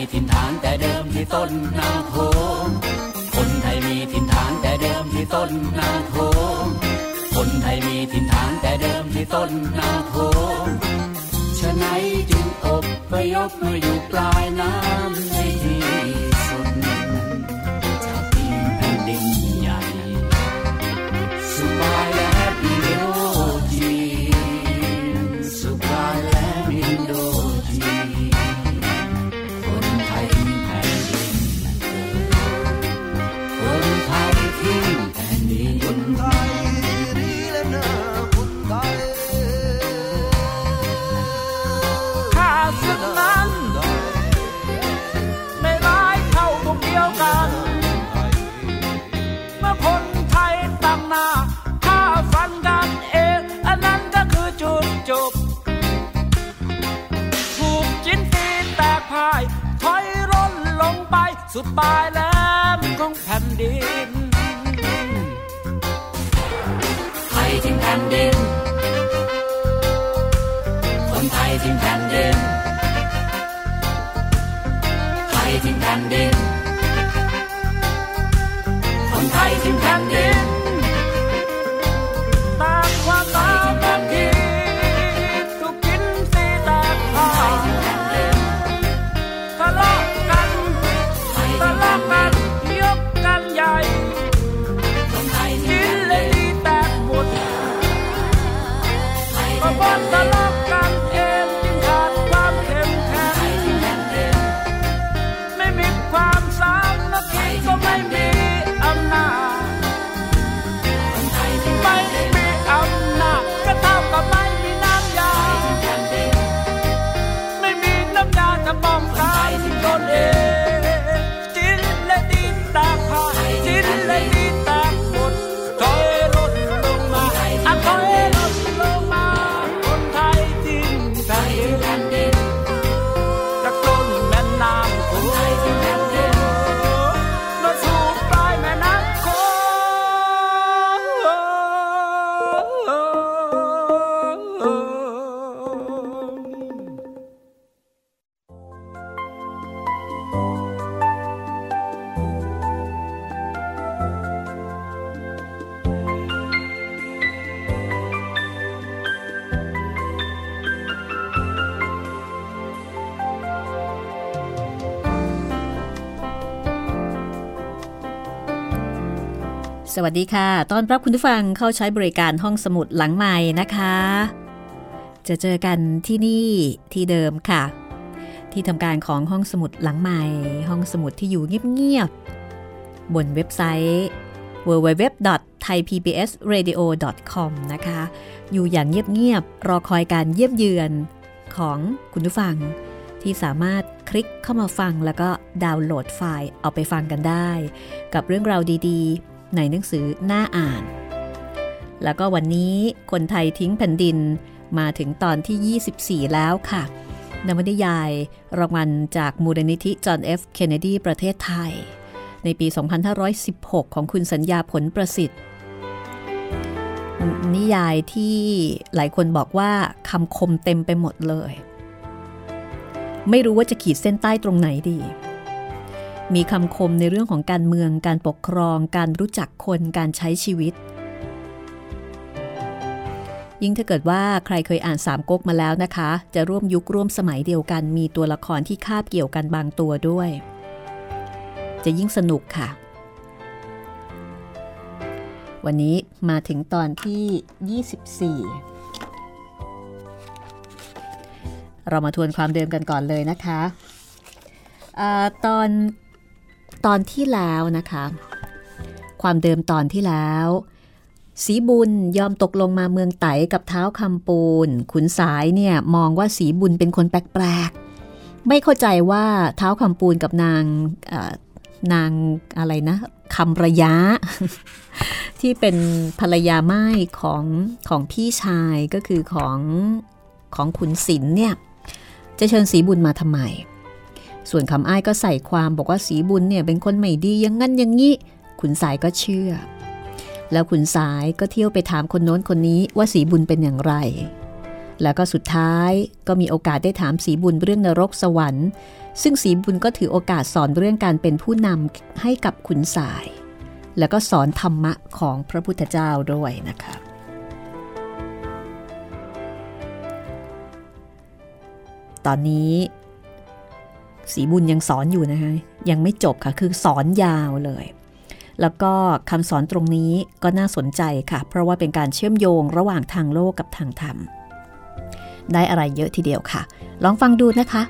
มีถิ่นฐานแต่เดิมที่ต้นนางโขงคนไทยมีถิ่นฐานแต่เดิมที่ต้นนางโขงคนไทยมีถิ่นฐานแต่เดิมที่ต้นนางโขงชะไหนจึงอบพยพมาอยู่ปลายน้ำในที สุดปลายแหลมของแผ่นดิน Santa สวัสดีค่ะ ตอนรับคุณผู้ฟังเข้าใช้บริการห้องสมุดหลังใหม่นะคะ จะเจอกันที่นี่ที่เดิมค่ะ ที่ทำการของห้องสมุดหลังใหม่ ห้องสมุดที่อยู่เงียบๆบนเว็บไซต์ www.thaipbsradio.com นะคะ อยู่อย่างเงียบๆรอคอยการเยี่ยมเยือนของคุณผู้ฟังที่สามารถคลิกเข้ามาฟังแล้วก็ดาวน์โหลดไฟล์เอาไปฟังกันได้ กับเรื่องราวดีๆ ในหนังสือหน้าอ่าน แล้วก็วันนี้คนไทยทิ้งแผ่นดินมาถึงตอนที่ 24 แล้วค่ะนวนิยายรางวัลจากมูลนิธิจอห์นเอฟเคนเนดีประเทศไทย ในปี 2516 ของคุณสัญญาผลประสิทธิ์ นิยายที่หลายคนบอกว่าคำคมเต็มไปหมดเลย ไม่รู้ว่าจะขีดเส้นใต้ตรงไหนดี มีคำคมในเรื่องของการเมือง การปกครอง การรู้จักคน การใช้ชีวิต ยิ่งถ้าเกิดว่าใครเคยอ่านสามก๊กมาแล้วนะคะ จะร่วมยุคร่วมสมัยเดียวกัน มีตัวละครที่คาบเกี่ยวกันบางตัวด้วย จะยิ่งสนุกค่ะ วันนี้มาถึงตอนที่ 24เรามาทวนความเดิมกันก่อนเลยนะคะอตอน ตอนที่แล้วนะคะ ความเดิมตอนที่แล้วสีบุญยอมตกลงมาเมืองไตกับเท้าคำปูน ขุนสายเนี่ยมองว่าสีบุญเป็นคนแปลกๆ ไม่เข้าใจว่าเท้าคำปูนกับนางนางอะไรนะคำระยะ ที่เป็นภรรยาไม้ของของพี่ชายก็คือของของขุนศิลเนี่ย จะเชิญสีบุญมาทำไม ส่วนคำอ้ายก็ใส่ความบอกว่าสีบุญเนี่ยเป็นคนไม่ดียังงั้นอย่างนี้ ขุนสายก็เชื่อ แล้วขุนสายก็เที่ยวไปถามคนโน้นคนนี้ว่าสีบุญเป็นอย่างไร แล้วก็สุดท้ายก็มีโอกาสได้ถามสีบุญเรื่องนรกสวรรค์ ซึ่งสีบุญก็ถือโอกาสสอนเรื่องการเป็นผู้นำให้กับขุนสาย แล้วก็สอนธรรมะของพระพุทธเจ้าด้วยนะคะตอนนี้ สีบุญยังสอนอยู่นะคะยังไม่จบค่ะ คือสอนยาวเลย แล้วก็คำสอนตรงนี้ก็น่าสนใจค่ะ เพราะว่าเป็นการเชื่อมโยงระหว่างทางโลกกับทางธรรม ได้อะไรเยอะทีเดียวค่ะ ลองฟังดูนะคะ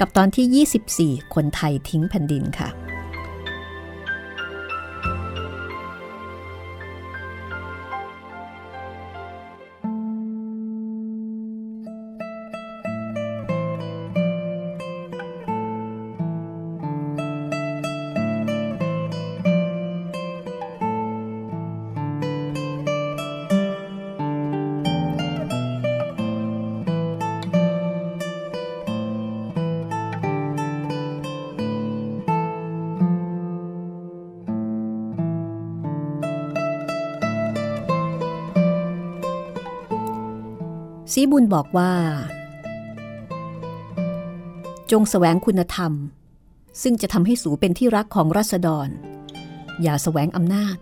กับตอนที่ 24 คนไทยทิ้งแผ่นดินค่ะ บุญบอกว่า จงแสวงคุณธรรม ซึ่งจะทำให้สูเป็นที่รักของรัษฎร อย่าแสวงอำนาจ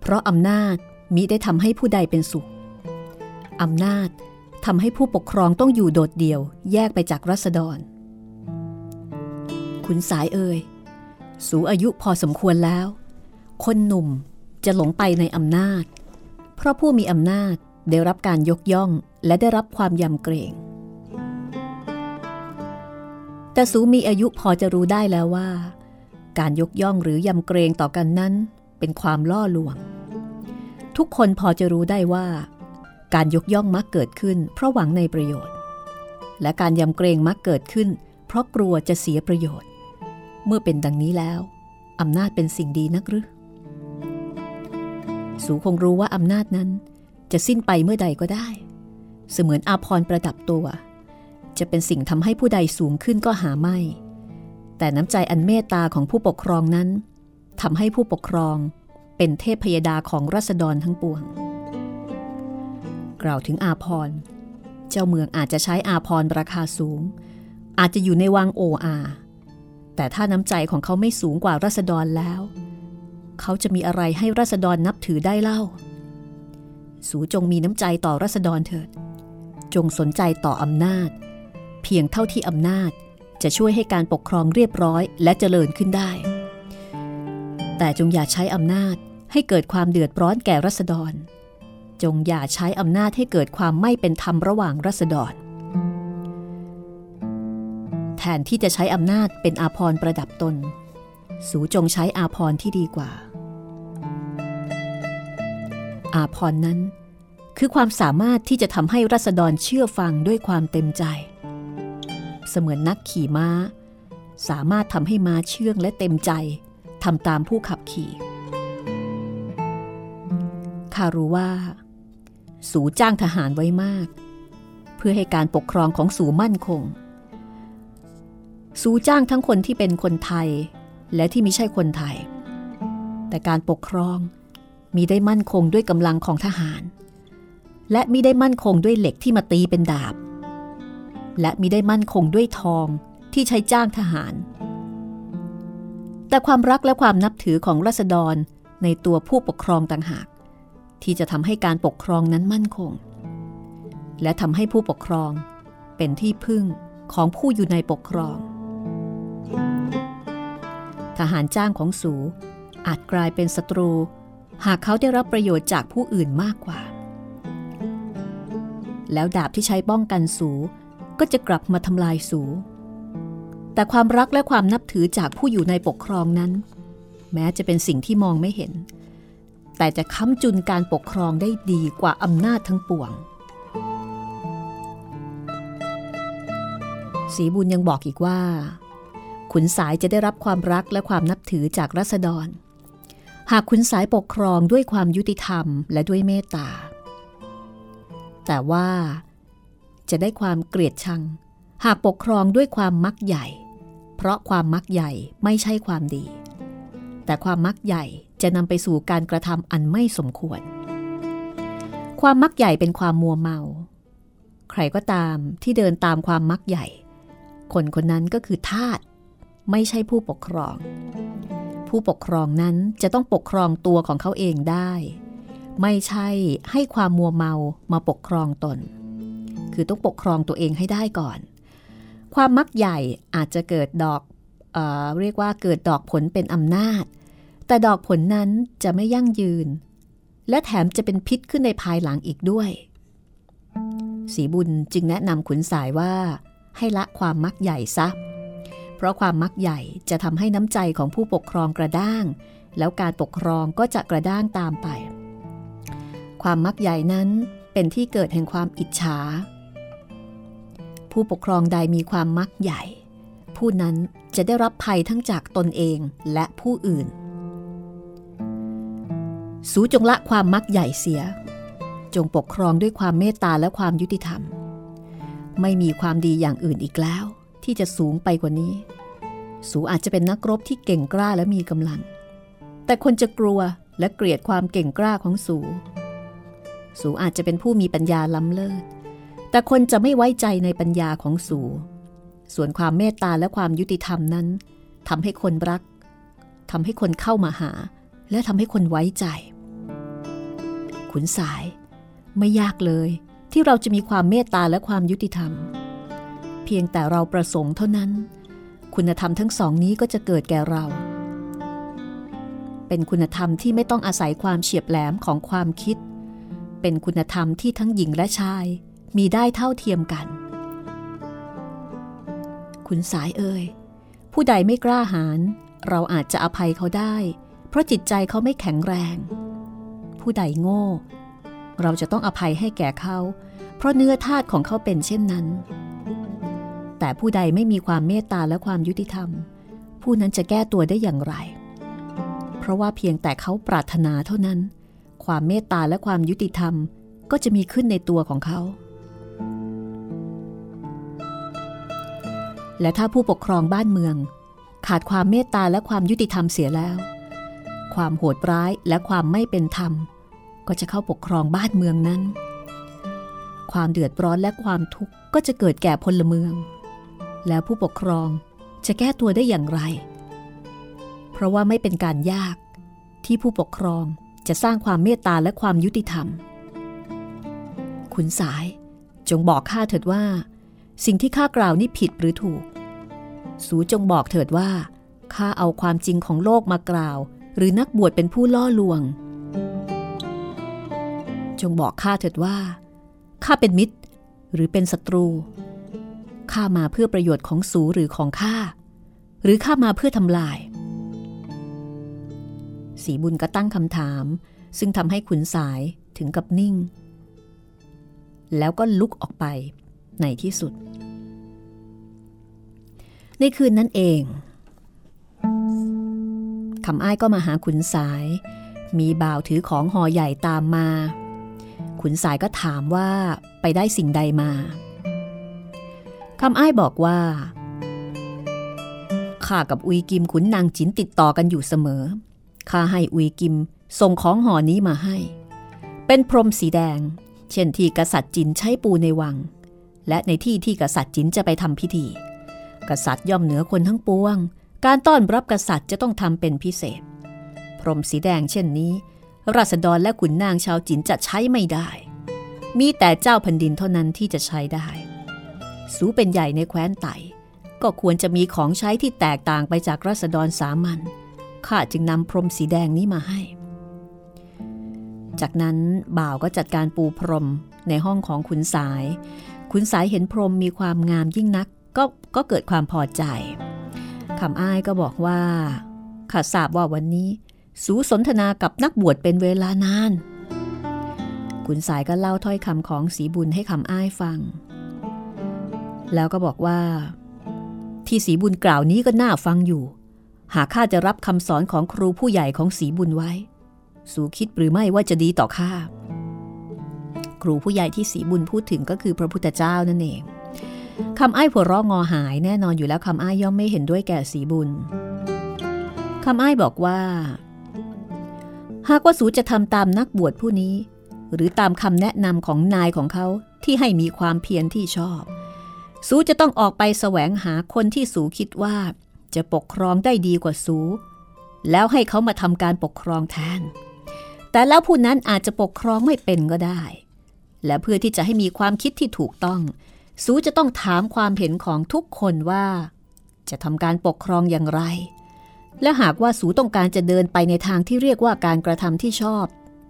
เพราะอำนาจมิได้ทำให้ผู้ใดเป็นสุขอำนาจทำให้ผู้ปกครองต้องอยู่โดดเดี่ยว แยกไปจากรัษฎร ขุนสายเอ่ยสูอายุพอสมควรแล้ว คนหนุ่มจะหลงไปในอำนาจ เพราะผู้มีอำนาจได้รับการยกย่อง และได้รับความยำเกรง แต่สูมีอายุพอจะรู้ได้แล้วว่า การยกย่องหรือยำเกรงต่อกันนั้น เป็นความล่อลวง ทุกคนพอจะรู้ได้ว่า การยกย่องมักเกิดขึ้น เพราะหวังในประโยชน์ และการยำเกรงมักเกิดขึ้น เพราะกลัวจะเสียประโยชน์ เมื่อเป็นดังนี้แล้วอำนาจเป็นสิ่งดีนักหรือสูคงรู้ว่าอำนาจนั้นจะสิ้นไปเมื่อใดก็ได้ เสมือนอาพรประดับตัว จะเป็นสิ่งทำให้ผู้ใดสูงขึ้นก็หาไม่ แต่น้ำใจอันเมตตาของผู้ปกครองนั้นทำให้ผู้ปกครองเป็นเทพพยดาของรัษฎรทั้งปวง กล่าวถึงอาพร เจ้าเมืองอาจจะใช้อาพรราคาสูง อาจจะอยู่ในวังโออาแต่ถ้าน้ำใจของเขาไม่สูงกว่ารัษฎรแล้ว เขาจะมีอะไรให้รัษฎรนับถือได้เล่า สูจงมีน้ำใจต่อรัษฎรเถิด จงสนใจต่ออำนาจ เพียงเท่าที่อำนาจจะช่วยให้การปกครองเรียบร้อยและเจริญขึ้นได้ แต่จงอย่าใช้อำนาจให้เกิดความเดือดร้อนแก่รัษฎร จงอย่าใช้อำนาจให้เกิดความไม่เป็นธรรมระหว่างรัษฎร แทนที่จะใช้อำนาจเป็นอาภรณ์ประดับตน สูจงใช้อาภรณ์ที่ดีกว่า อาภรณ์นั้น คือความสามารถที่จะทำให้รัษฎรเชื่อฟังด้วยความเต็มใจ เสมือนนักขี่ม้า สามารถทำให้ม้าเชื่องและเต็มใจทำตามผู้ขับขี่ข้ารู้ว่า สูจ้างทหารไว้มาก เพื่อให้การปกครองของสูมั่นคง สูจ้างทั้งคนที่เป็นคนไทย และที่ไม่ใช่คนไทย แต่การปกครองมีได้มั่นคงด้วยกำลังของทหาร และมีได้มั่นคงด้วยเหล็กที่มาตีเป็นดาบ และมีได้มั่นคงด้วยทองที่ใช้จ้างทหาร แต่ความรักและความนับถือของรัษฎรในตัวผู้ปกครองต่างหาก ที่จะทำให้การปกครองนั้นมั่นคง และทำให้ผู้ปกครองเป็นที่พึ่งของผู้อยู่ในปกครอง ทหารจ้างของสูอาจกลายเป็นศัตรู หากเขาได้รับประโยชน์จากผู้อื่นมากกว่า แล้วดาบที่ใช้ป้องกันสูก็จะกลับมาทำลายสู แต่ความรักและความนับถือจากผู้อยู่ในปกครองนั้น แม้จะเป็นสิ่งที่มองไม่เห็น แต่จะค้ำจุนการปกครองได้ดีกว่าอำนาจทั้งปวง สีบุญยังบอกอีกว่า ขุนสายจะได้รับความรักและความนับถือจากรัษฎร หากขุนสายปกครองด้วยความยุติธรรมและด้วยเมตตา แต่ว่า จะได้ความเกลียดชัง หากปกครองด้วยความมักใหญ่ เพราะความมักใหญ่ไม่ใช่ความดี แต่ความมักใหญ่จะนำไปสู่การกระทำอันไม่สมควร ความมักใหญ่เป็นความมัวเมา ใครก็ตามที่เดินตามความมักใหญ่ คนคนนั้นก็คือทาสไม่ใช่ผู้ปกครอง ผู้ปกครองนั้นจะต้องปกครองตัวของเขาเองได้ ไม่ใช่ให้ความมัวเมามาปกครองตน คือต้องปกครองตัวเองให้ได้ก่อน ความมักใหญ่อาจจะเกิดดอกเออเรียกว่าเกิดดอกผลเป็นอำนาจ แต่ดอกผลนั้นจะไม่ยั่งยืน และแถมจะเป็นพิษขึ้นในภายหลังอีกด้วย สีบุญจึงแนะนำขุนสายว่า ให้ละความมักใหญ่ซะ เพราะความมักใหญ่จะทำให้น้ำใจของผู้ปกครองกระด้าง แล้วการปกครองก็จะกระด้างตามไป ความมักใหญ่นั้นเป็นที่เกิดแห่งความอิจฉา ผู้ปกครองใดมีความมักใหญ่ ผู้นั้นจะได้รับภัยทั้งจากตนเองและผู้อื่น สูจงละความมักใหญ่เสีย จงปกครองด้วยความเมตตาและความยุติธรรม ไม่มีความดีอย่างอื่นอีกแล้ว ที่จะสูงไปกว่านี้ สูอาจจะเป็นนักรบที่เก่งกล้าและมีกำลัง แต่คนจะกลัวและเกลียดความเก่งกล้าของสู สูอาจจะเป็นผู้มีปัญญาล้ำเลิศ แต่คนจะไม่ไว้ใจในปัญญาของสู ส่วนความเมตตาและความยุติธรรมนั้นทำให้คนรักทำให้คนเข้ามาหา และทำให้คนไว้ใจ ขุนสาย ไม่ยากเลยที่เราจะมีความเมตตาและความยุติธรรม เพียงแต่เราประสงค์เท่านั้น คุณธรรมทั้งสองนี้ก็จะเกิดแก่เรา เป็นคุณธรรมที่ไม่ต้องอาศัยความเฉียบแหลมของความคิด เป็นคุณธรรมที่ทั้งหญิงและชายมีได้เท่าเทียมกัน คุณสายเอ่ยผู้ใดไม่กล้าหาญเราอาจจะอภัยเขาได้ เพราะจิตใจเขาไม่แข็งแรง ผู้ใดโง่ เราจะต้องอภัยให้แก่เขา เพราะเนื้อธาตุของเขาเป็นเช่นนั้น แต่ผู้ใดไม่มีความเมตตาและความยุติธรรม ผู้นั้นจะแก้ตัวได้อย่างไร เพราะว่าเพียงแต่เขาปรารถนาเท่านั้น ความเมตตาและความยุติธรรมก็จะมีขึ้นในตัวของเขา และถ้าผู้ปกครองบ้านเมือง ขาดความเมตตาและความยุติธรรมเสียแล้ว ความโหดร้ายและความไม่เป็นธรรม ก็จะเข้าปกครองบ้านเมืองนั้น ความเดือดร้อนและความทุกข์ก็จะเกิดแก่พลเมือง แล้วผู้ปกครองจะแก้ตัวได้อย่างไร เพราะว่าไม่เป็นการยากที่ผู้ปกครอง จะสร้างความเมตตาและความยุติธรรม ขุนสายจงบอกข้าเถิดว่า สิ่งที่ข้ากล่าวนี่ผิดหรือถูก สูจงบอกเถิดว่าข้าเอาความจริงของโลกมากล่าว หรือนักบวชเป็นผู้ล่อลวง จงบอกข้าเถิดว่าข้าเป็นมิตร หรือเป็นศัตรูข้ามาเพื่อประโยชน์ของสูหรือของข้าหรือข้ามาเพื่อทำลาย สีบุญก็ตั้งคำถาม ซึ่งทำให้ขุนสายถึงกับนิ่ง แล้วก็ลุกออกไปในที่สุด ในคืนนั้นเองคำอ้ายก็มาหาขุนสาย มีบ่าวถือของห่อใหญ่ตามมา ขุนสายก็ถามว่าไปได้สิ่งใดมาคำอ้ายบอกว่าข้ากับอุยกิมขุนนางจินติดต่อกันอยู่เสมอ ข้าให้อุยกิมส่งของห่อนี้มาให้ เป็นพรมสีแดง เช่นที่กษัตริย์จินใช้ปูในวัง และในที่ที่กษัตริย์จินจะไปทำพิธี กษัตริย์ย่อมเหนือคนทั้งปวง การต้อนรับกษัตริย์จะต้องทำเป็นพิเศษ พรมสีแดงเช่นนี้ ราษฎรและขุนนางชาวจินจะใช้ไม่ได้ มีแต่เจ้าแผ่นดินเท่านั้นที่จะใช้ได้ สูเป็นใหญ่ในแคว้นไต่ก็ควรจะมีของใช้ที่แตกต่างไปจากรัษฎรสามัญ ข้าจึงนำพรมสีแดงนี้มาให้ จากนั้นบ่าวก็จัดการปูพรมในห้องของขุนสาย ขุนสายเห็นพรมมีความงามยิ่งนักก็ก็เกิดความพอใจคำอ้ายก็บอกว่าข้าทราบว่าวันนี้สูสนทนากับนักบวชเป็นเวลานาน ขุนสายก็เล่าถ้อยคำของสีบุญให้คำอ้ายฟัง แล้วก็บอกว่า ที่สีบุญกล่าวนี้ก็น่าฟังอยู่ หากข้าจะรับคำสอนของครูผู้ใหญ่ของสีบุญไว้ สูคิดหรือไม่ว่าจะดีต่อข้า ครูผู้ใหญ่ที่สีบุญพูดถึงก็คือพระพุทธเจ้านั่นเองคำอ้ายหัวเราะงอหายแน่นอนอยู่แล้วคำอ้ายย่อมไม่เห็นด้วยแก่สีบุญคำอ้ายบอกว่า หากว่าสูจะทำตามนักบวชผู้นี้ หรือตามคำแนะนำของนายของเขาที่ให้มีความเพียรที่ชอบ สูจะต้องออกไปแสวงหาคนที่สูคิดว่า จะปกครองได้ดีกว่าสู แล้วให้เขามาทำการปกครองแทน แต่แล้วผู้นั้นอาจจะปกครองไม่เป็นก็ได้ และเพื่อที่จะให้มีความคิดที่ถูกต้อง สูจะต้องถามความเห็นของทุกคนว่า จะทำการปกครองอย่างไร และหากว่าสูต้องการจะเดินไปในทางที่เรียกว่าการกระทำที่ชอบ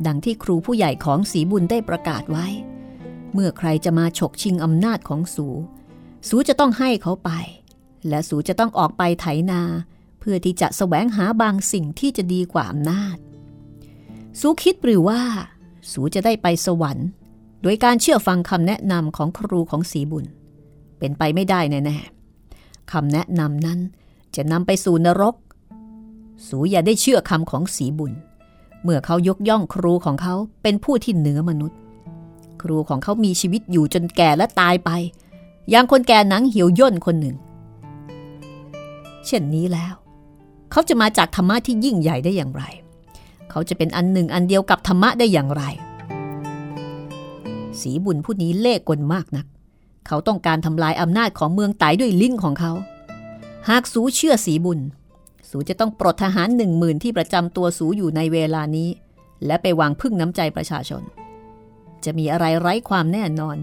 ดังที่ครูผู้ใหญ่ของสีบุญได้ประกาศไว้ เมื่อใครจะมาฉกชิงอำนาจของสู สูจะต้องให้เขาไป และสูจะต้องออกไปไถนา เพื่อที่จะแสวงหาบางสิ่งที่จะดีกว่าอำนาจ สูคิดหรือว่า สูจะได้ไปสวรรค์ โดยการเชื่อฟังคำแนะนำของครูของสีบุญ เป็นไปไม่ได้แน่ๆคำแนะนำนั้นจะนำไปสู่นรก สูอย่าได้เชื่อคำของสีบุญ เมื่อเขายกย่องครูของเขาเป็นผู้ที่เหนือมนุษย์ ครูของเขามีชีวิตอยู่จนแก่และตายไป อย่างคนแก่หนังเหี่ยวย่นคนหนึ่ง เช่นนี้แล้ว เขาจะมาจากธรรมะที่ยิ่งใหญ่ได้อย่างไร เขาจะเป็นอันหนึ่งอันเดียวกับธรรมะได้อย่างไร สีบุญผู้นี้เล่กลมากนัก เขาต้องการทำลายอำนาจของเมืองไต่ด้วยลิ้นของเขา หากสูเชื่อสีบุญ สูจะต้องปลดทหารหนึ่งหมื่นที่ประจำตัวสูอยู่ในเวลานี้ และไปวางพึ่งน้ำใจประชาชน จะมีอะไรไร้ความแน่นอน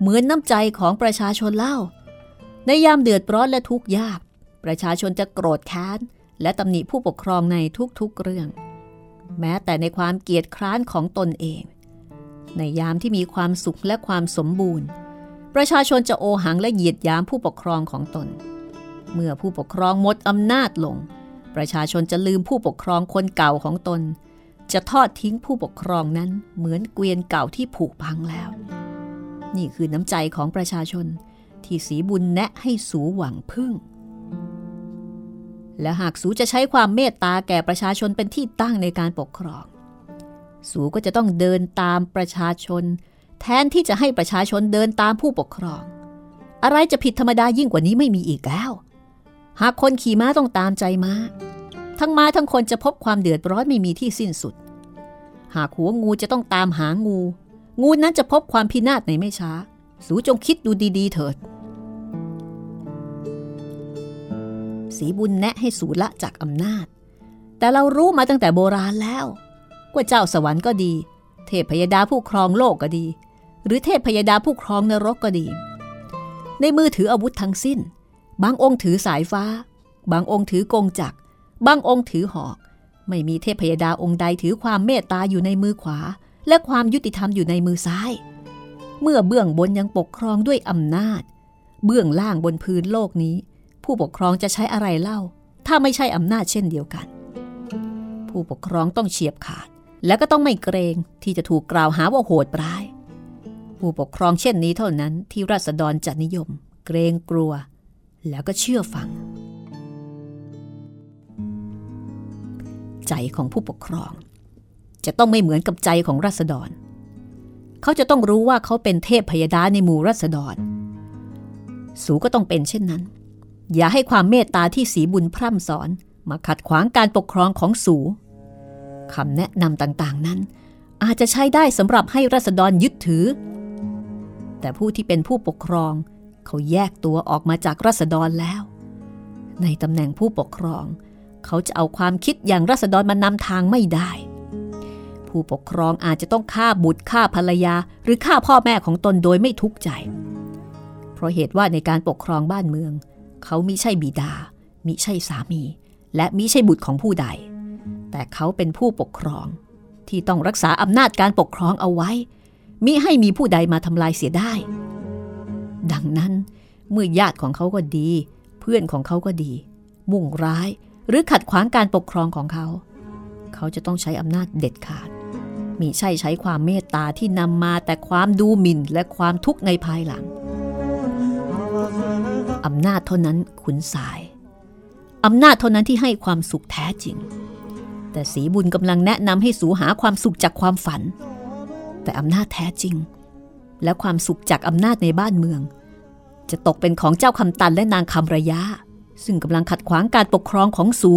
เหมือนน้ำใจของประชาชนเล่าในยามเดือดร้อนและทุกข์ยาก ประชาชนจะโกรธแค้น และตำหนิผู้ปกครองในทุกๆเรื่อง แม้แต่ในความเกียดคร้านของตนเอง ในยามที่มีความสุขและความสมบูรณ์ ประชาชนจะโอหังและเหยียดยามผู้ปกครองของตน เมื่อผู้ปกครองหมดอำนาจลง ประชาชนจะลืมผู้ปกครองคนเก่าของตน จะทอดทิ้งผู้ปกครองนั้นเหมือนเกวียนเก่าที่ผุพังแล้ว นี่คือน้ำใจของประชาชนที่สีบุญแนะให้สูหวังพึ่ง และหากสูจะใช้ความเมตตาแก่ประชาชนเป็นที่ตั้งในการปกครอง สูก็จะต้องเดินตามประชาชน แทนที่จะให้ประชาชนเดินตามผู้ปกครอง อะไรจะผิดธรรมดายิ่งกว่านี้ไม่มีอีกแล้ว หากคนขี่ม้าต้องตามใจม้า ทั้งม้าทั้งคนจะพบความเดือดร้อนไม่มีที่สิ้นสุด หากหัวงูจะต้องตามหางู งูนั้นจะพบความพินาศในไม่ช้า สูจงคิดดูดี ๆ เถิด สีบุญแนะให้สูละจากอำนาจ แต่เรารู้มาตั้งแต่โบราณแล้ว ว่าเจ้าสวรรค์ก็ดี เทพพยดาผู้ครองโลกก็ดี หรือเทพพยดาผู้ครองนรกก็ดี ในมือถืออาวุธทั้งสิ้น บางองค์ถือสายฟ้า บางองค์ถือกงจักร บางองค์ถือหอก ไม่มีเทพยดาองค์ใดถือความเมตตาอยู่ในมือขวา และความยุติธรรมอยู่ในมือซ้าย เมื่อเบื้องบนยังปกครองด้วยอำนาจ เบื้องล่างบนพื้นโลกนี้ ผู้ปกครองจะใช้อะไรเล่า ถ้าไม่ใช่อำนาจเช่นเดียวกัน ผู้ปกครองต้องเฉียบขาด และก็ต้องไม่เกรงที่จะถูกกล่าวหาว่าโหดร้าย ผู้ปกครองเช่นนี้เท่านั้นที่รัษฎรจะนิยม เกรงกลัว แล้วก็เชื่อฟัง ใจของผู้ปกครอง จะต้องไม่เหมือนกับใจของรัษฎร เขาจะต้องรู้ว่าเขาเป็นเทพพยดาในหมู่รัษฎร สูก็ต้องเป็นเช่นนั้น อย่าให้ความเมตตาที่สีบุญพร่ำสอน มาขัดขวางการปกครองของสูคำแนะนำต่างๆนั้น อาจจะใช้ได้สำหรับให้รัษฎรยึดถือ แต่ผู้ที่เป็นผู้ปกครอง เขาแยกตัวออกมาจากรัษฎรแล้ว ในตำแหน่งผู้ปกครอง เขาจะเอาความคิดอย่างรัษฎรมานำทางไม่ได้ ผู้ปกครองอาจจะต้องฆ่าบุตรฆ่าภรรยา หรือฆ่าพ่อแม่ของตนโดยไม่ทุกข์ใจ เพราะเหตุว่าในการปกครองบ้านเมือง เขามิใช่บิดา มิใช่สามี และมิใช่บุตรของผู้ใด แต่เขาเป็นผู้ปกครอง ที่ต้องรักษาอำนาจการปกครองเอาไว้ มิให้มีผู้ใดมาทำลายเสียได้ ดังนั้นเมื่อญาติของเขาก็ดี เพื่อนของเขาก็ดี มุ่งร้ายหรือขัดขวางการปกครองของเขา เขาจะต้องใช้อำนาจเด็ดขาดมีใช่ใช้ความเมตตาที่นำมาแต่ความดูหมิ่นและความทุกข์ในภายหลัง อำนาจเท่านั้นขุนสาย อำนาจเท่านั้นที่ให้ความสุขแท้จริง แต่สีบุญกำลังแนะนำให้สูหาความสุขจากความฝัน แต่อำนาจแท้จริง และความสุขจากอำนาจในบ้านเมือง จะตกเป็นของเจ้าคำตันและนางคำระยะ ซึ่งกำลังขัดขวางการปกครองของสู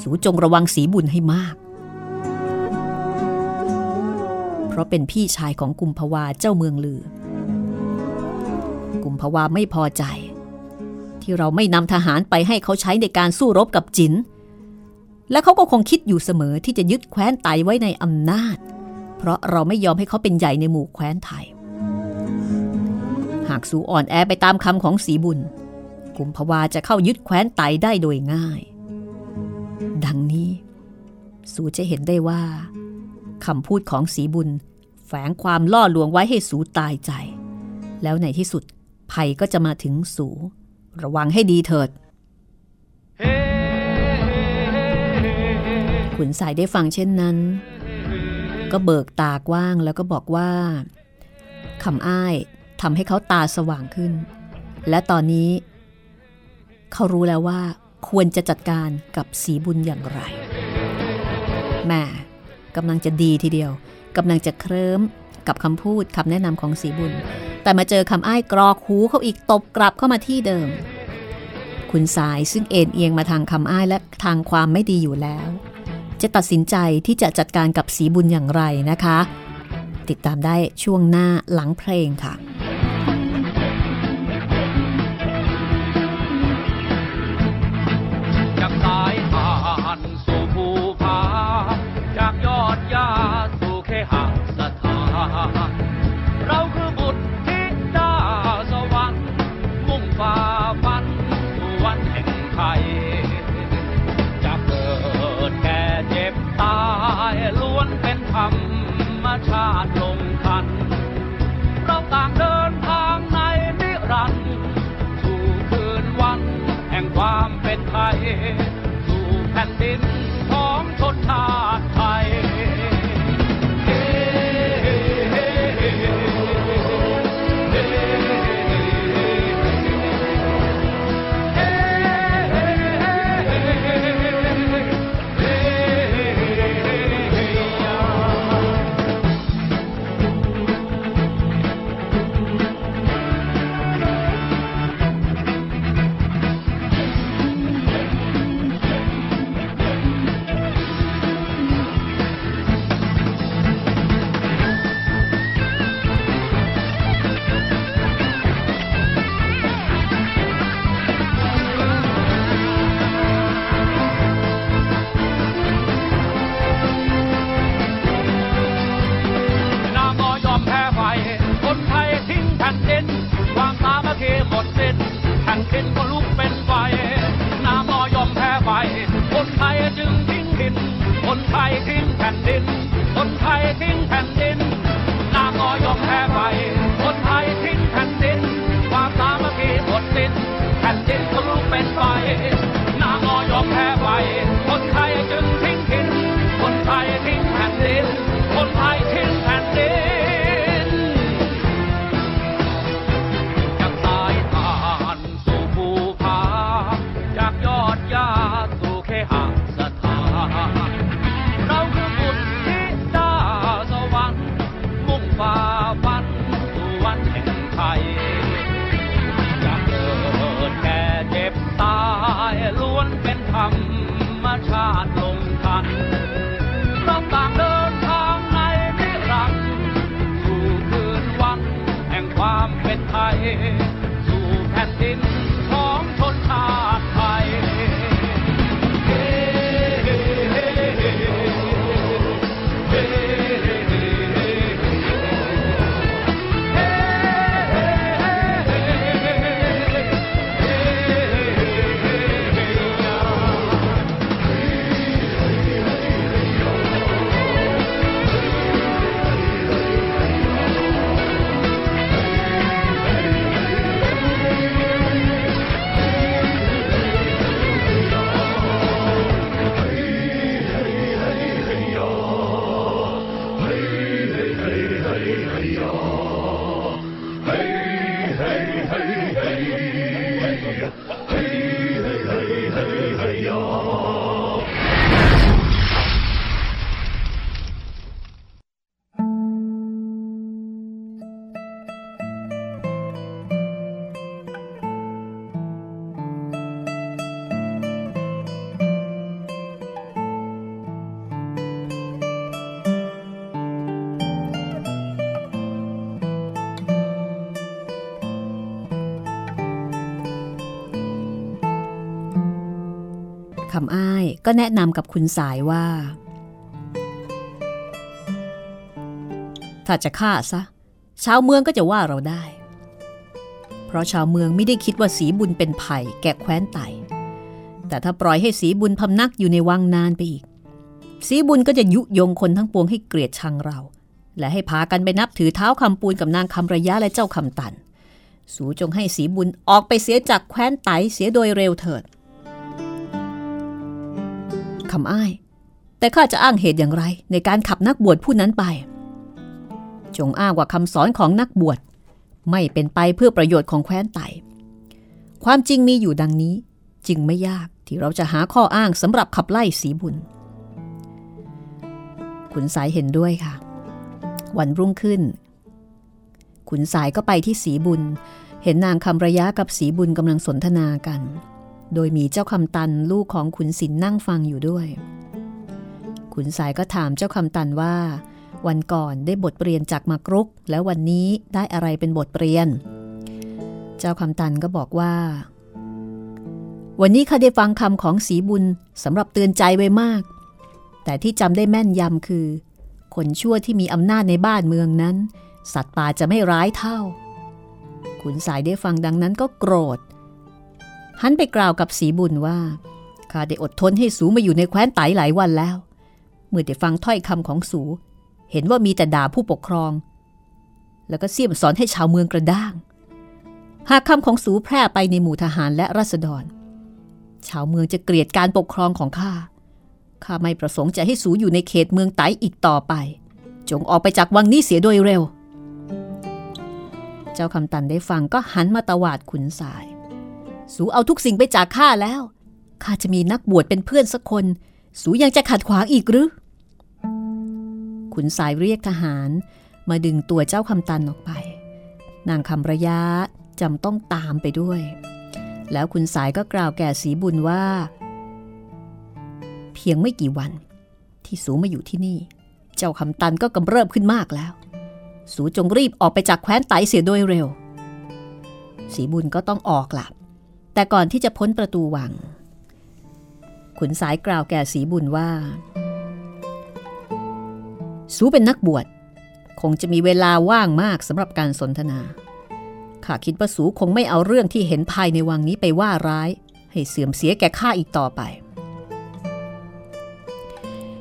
สูจงระวังสีบุญให้มากเพราะเป็นพี่ชายของกุมภาวาเจ้าเมืองลือ กุมภาวาไม่พอใจ ที่เราไม่นำทหารไปให้เขาใช้ในการสู้รบกับจิน และเขาก็คงคิดอยู่เสมอที่จะยึดแคว้นไตไว้ในอำนาจ เพราะเราไม่ยอมให้เขาเป็นใหญ่ในหมู่แคว้นไทย หากสูอ่อนแอไปตามคำของสีบุญ กุมภาวาจะเข้ายึดแคว้นไตได้โดยง่าย ดังนี้ สูจะเห็นได้ว่าคำพูดของสีบุญแฝงความล่อลวงไว้ให้สูตายใจ แล้วในที่สุด ภัยก็จะมาถึงสู ระวังให้ดีเถิด ขุนสายได้ฟังเช่นนั้น ก็เบิกตากว้างแล้วก็บอกว่าคำอ้ายทำให้เขาตาสว่างขึ้น และตอนนี้ เขารู้แล้วว่าควรจะจัดการกับสีบุญอย่างไรแม่กำลังจะดีทีเดียวกำลังจะเคลิ้มกับคำพูดคำแนะนำของสีบุญ แต่มาเจอคำอ้ายกรอกหูเขาอีกตบกลับเข้ามาที่เดิม คุณสายซึ่งเอ็นเอียงมาทางคำอ้ายและทางความไม่ดีอยู่แล้ว จะตัดสินใจที่จะจัดการกับสีบุญอย่างไรนะคะ ติดตามได้ช่วงหน้าหลังเพลงค่ะ ไทยทิ้งแผ่นดิน คนไทยทิ้งแผ่น คำอ้ายก็แนะนำกับคุณสายว่า ถ้าจะฆ่าซะ ชาวเมืองก็จะว่าเราได้ เพราะชาวเมืองไม่ได้คิดว่าสีบุญเป็นไผ่แก่แคว้นไต่ แต่ถ้าปล่อยให้สีบุญพำนักอยู่ในวังนานไปอีก สีบุญก็จะยุยงคนทั้งปวงให้เกลียดชังเรา และให้พากันไปนับถือเท้าคำปูนกับนางคำระยะและเจ้าคำตัน สูจงให้สีบุญออกไปเสียจากแคว้นไต่เสียโดยเร็วเถิด คำอ้าย แต่ข้าจะอ้างเหตุอย่างไรในการขับนักบวชผู้นั้นไป จงอ้างว่าคำสอนของนักบวชไม่เป็นไปเพื่อประโยชน์ของแคว้นไต ความจริงมีอยู่ดังนี้ จึงไม่ยากที่เราจะหาข้ออ้างสำหรับขับไล่สีบุญ ขุนสายเห็นด้วยค่ะ วันรุ่งขึ้น ขุนสายก็ไปที่สีบุญ เห็นนางคำระยะกับสีบุญกำลังสนทนากัน โดยมีเจ้าคำตันลูกของขุนศิลนั่งฟังอยู่ด้วย ขุนสายก็ถามเจ้าคำตันว่า วันก่อนได้บทเรียนจากมากรุก แล้ววันนี้ได้อะไรเป็นบทเรียน เจ้าคำตันก็บอกว่า วันนี้ข้าได้ฟังคำของสีบุญสำหรับเตือนใจไว้มาก แต่ที่จำได้แม่นยำคือ คนชั่วที่มีอำนาจในบ้านเมืองนั้น สัตว์ป่าจะไม่ร้ายเท่า ขุนสายได้ฟังดังนั้นก็โกรธ หันไปกล่าวกับสีบุญว่าข้าได้อดทนให้สูมาอยู่ในแคว้นไตหลายวันแล้ว เมื่อได้ฟังถ้อยคำของสู เห็นว่ามีแต่ด่าผู้ปกครอง แล้วก็เสี่ยมสอนให้ชาวเมืองกระด้าง หากคำของสูแพร่ไปในหมู่ทหารและรัษฎร ชาวเมืองจะเกลียดการปกครองของข้าข้าไม่ประสงค์จะให้สูอยู่ในเขตเมืองไตอีกต่อไป จงออกไปจากวังนี้เสียโดยเร็ว เจ้าคำตันได้ฟังก็หันมาตวาดขุนสาย สูเอาทุกสิ่งไปจากข้าแล้ว ข้าจะมีนักบวชเป็นเพื่อนสักคน สูยังจะขัดขวางอีกหรือ ขุนสายเรียกทหารมาดึงตัวเจ้าคำตันออกไป นางคำระยะจำต้องตามไปด้วย แล้วขุนสายก็กล่าวแก่สีบุญว่า เพียงไม่กี่วัน ที่สูมาอยู่ที่นี่ เจ้าคำตันก็กำเริบขึ้นมากแล้ว สูจงรีบออกไปจากแคว้นไตเสียโดยเร็ว สีบุญก็ต้องออกละ แต่ก่อนที่จะพ้นประตูวัง ขุนสายกล่าวแก่สีบุญว่า สูเป็นนักบวช คงจะมีเวลาว่างมากสำหรับการสนทนา ข้าคิดว่าสูคงไม่เอาเรื่องที่เห็นภายในวังนี้ไปว่าร้าย ให้เสื่อมเสียแก่ข้าอีกต่อไป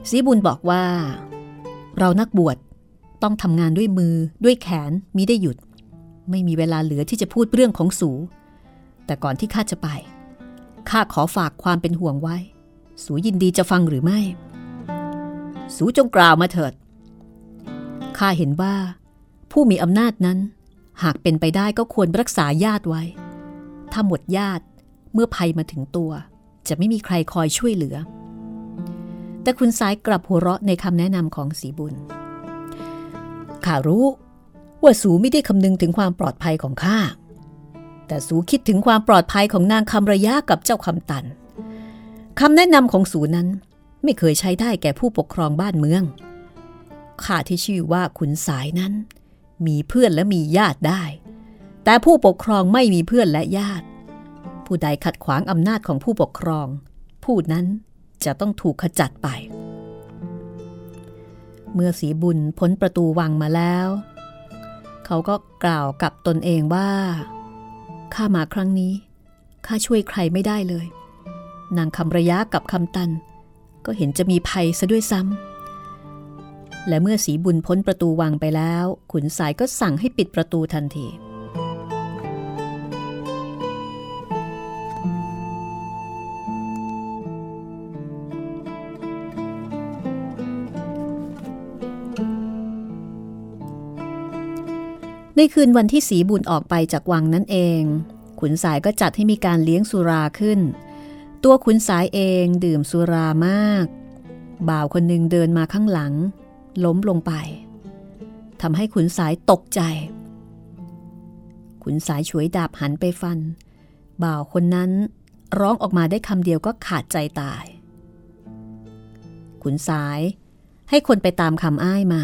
สีบุญบอกว่า เรานักบวชต้องทำงานด้วยมือด้วยแขนมิได้หยุด ไม่มีเวลาเหลือที่จะพูดเรื่องของสู แต่ก่อนที่ข้าจะไป ข้าขอฝากความเป็นห่วงไว้ สูยินดีจะฟังหรือไม่ สูจงกล่าวมาเถิด ข้าเห็นว่า ผู้มีอำนาจนั้น หากเป็นไปได้ก็ควรรักษาญาติไว้ ถ้าหมดญาติเมื่อภัยมาถึงตัว จะไม่มีใครคอยช่วยเหลือ แต่คุณสายกลับหัวเราะในคำแนะนำของสีบุญ ข้ารู้ ว่าสูไม่ได้คำนึงถึงความปลอดภัยของข้า แต่สูคิดถึงความปลอดภัยของนางคำระยะกับเจ้าคำตันคำแนะนำของสูนั้นไม่เคยใช้ได้แก่ผู้ปกครองบ้านเมืองข้าที่ชื่อว่าขุนสายนั้น มีเพื่อนและมีญาติได้ แต่ผู้ปกครองไม่มีเพื่อนและญาติ ผู้ใดขัดขวางอำนาจของผู้ปกครอง ผู้นั้นจะต้องถูกขจัดไป เมื่อสีบุญพ้นประตูวังมาแล้ว เขาก็กล่าวกับตนเองว่า ข้ามาครั้งนี้ข้าช่วยใครไม่ได้เลย นางคำระยะกับคำตัน ก็เห็นจะมีภัยซะด้วยซ้ำและเมื่อสีบุญพ้นประตูวังไปแล้ว ขุนสายก็สั่งให้ปิดประตูทันที ในคืนวันที่สีบุญออกไปจากวังนั่นเอง ขุนสายก็จัดให้มีการเลี้ยงสุราขึ้น ตัวขุนสายเองดื่มสุรามาก บ่าวคนหนึ่งเดินมาข้างหลัง ล้มลงไปทำให้ขุนสายตกใจ ขุนสายฉวยดาบหันไปฟัน บ่าวคนนั้นร้องออกมาได้คำเดียวก็ขาดใจตาย ขุนสายให้คนไปตามคำอ้ายมา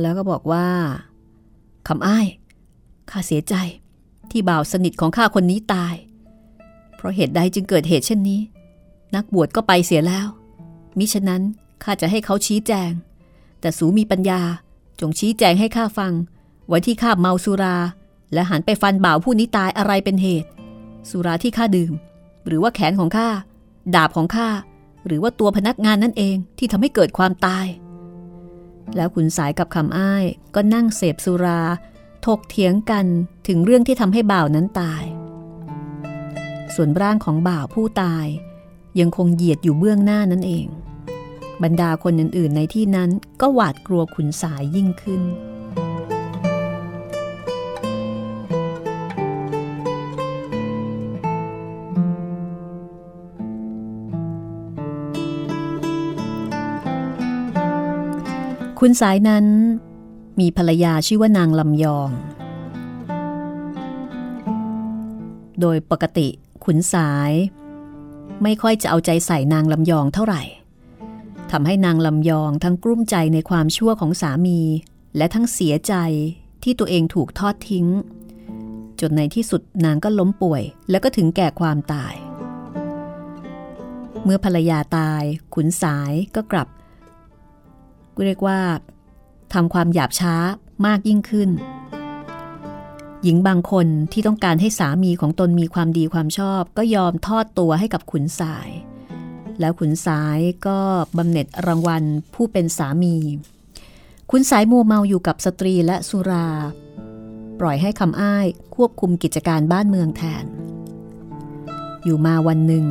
แล้วก็บอกว่า คำอ้าย ข้าเสียใจที่บ่าวสนิทของข้าคนนี้ตาย เพราะเหตุใดจึงเกิดเหตุเช่นนี้ นักบวชก็ไปเสียแล้ว มิฉะนั้นข้าจะให้เขาชี้แจง แต่สูมีปัญญาจงชี้แจงให้ข้าฟัง วันที่ข้าเมาสุรา และหันไปฟันบ่าวผู้นี้ตายอะไรเป็นเหตุ สุราที่ข้าดื่ม หรือว่าแขนของข้าดาบของข้าหรือว่าตัวพนักงานนั่นเองที่ทำให้เกิดความตาย แล้วขุนสายกับคำอ้ายก็นั่งเสพสุรา ถกเถียงกันถึงเรื่องที่ทำให้บ่าวนั้นตาย ส่วนร่างของบ่าวผู้ตาย ยังคงเหยียดอยู่เบื้องหน้านั่นเอง บรรดาคนอื่นๆในที่นั้นก็หวาดกลัวขุนสายยิ่งขึ้น คุณสายนั้น มีภรรยาชื่อว่านางลำยอง โดยปกติขุนสาย ไม่ค่อยจะเอาใจใส่นางลำยองเท่าไหร่ทำให้นางลำยองทั้งกลุ้มใจในความชั่วของสามี และทั้งเสียใจที่ตัวเองถูกทอดทิ้ง จนในที่สุดนางก็ล้มป่วย แล้วก็ถึงแก่ความตาย เมื่อภรรยาตาย ขุนสายก็กลับ เรียกว่าทำความหยาบช้ามากยิ่งขึ้น หญิงบางคนที่ต้องการให้สามีของตนมีความดีความชอบ ก็ยอมทอดตัวให้กับขุนสาย แล้วขุนสายก็บำเหน็จรางวัลผู้เป็นสามี ขุนสายมัวเมาอยู่กับสตรีและสุรา ปล่อยให้คำอ้ายควบคุมกิจการบ้านเมืองแทน อยู่มาวันหนึ่ง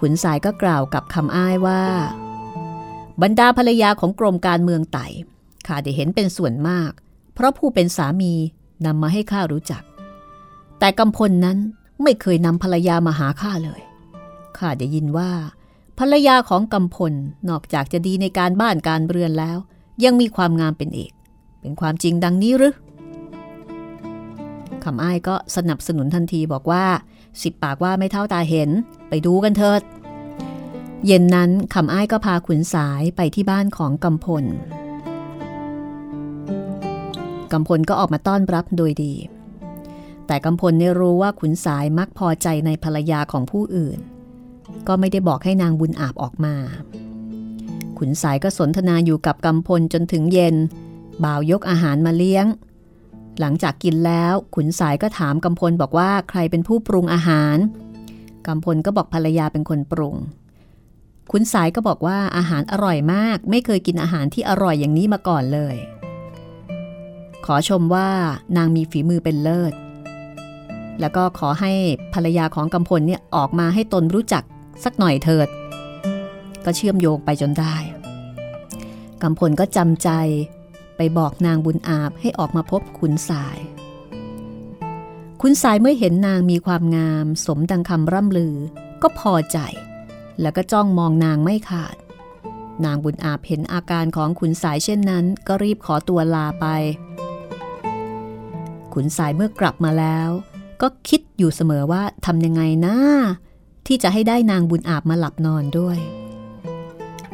ขุนสายก็กล่าวกับคำอ้ายว่า บรรดาภรรยาของกรมการเมืองไต่ข้าได้เห็นเป็นส่วนมาก เพราะผู้เป็นสามีนำมาให้ข้ารู้จัก แต่กำพลนั้นไม่เคยนำภรรยามาหาข้าเลยข้าได้ยินว่า ภรรยาของกำพลนอกจากจะดีในการบ้านการเรือนแล้ว ยังมีความงามเป็นเอก เป็นความจริงดังนี้หรือคำอ้ายก็สนับสนุนทันทีบอกว่า สิบปากว่าไม่เท่าตาเห็น ไปดูกันเถิด เย็นนั้นคำอ้ายก็พาขุนสายไปที่บ้านของกำพลกำพลก็ออกมาต้อนรับโดยดี แต่กำพลเนี่ยรู้ว่าขุนสายมักพอใจในภรรยาของผู้อื่น ก็ไม่ได้บอกให้นางบุญอาบออกมา ขุนสายก็สนทนาอยู่กับกำพลจนถึงเย็น บ่าวยกอาหารมาเลี้ยง หลังจากกินแล้วขุนสายก็ถามกำพลบอกว่าใครเป็นผู้ปรุงอาหารกำพลก็บอกภรรยาเป็นคนปรุง คุณสายก็บอกว่าอาหารอร่อยมาก ไม่เคยกินอาหารที่อร่อยอย่างนี้มาก่อนเลย ขอชมว่านางมีฝีมือเป็นเลิศ แล้วก็ขอให้ภรรยาของกำพลเนี่ยออกมาให้ตนรู้จักสักหน่อยเถิด ก็เชื่อมโยงไปจนได้กำพลก็จำใจไปบอกนางบุญอาบให้ออกมาพบขุนสาย คุณสายเมื่อเห็นนางมีความงาม สมดังคำร่ำลือก็พอใจ แล้วก็จ้องมองนางไม่ขาด นางบุญอาเห็นอาการของขุนสายเช่นนั้น ก็รีบขอตัวลาไป ขุนสายเมื่อกลับมาแล้ว ก็คิดอยู่เสมอว่าทำยังไงนะที่จะให้ได้นางบุญอาบมาหลับนอนด้วย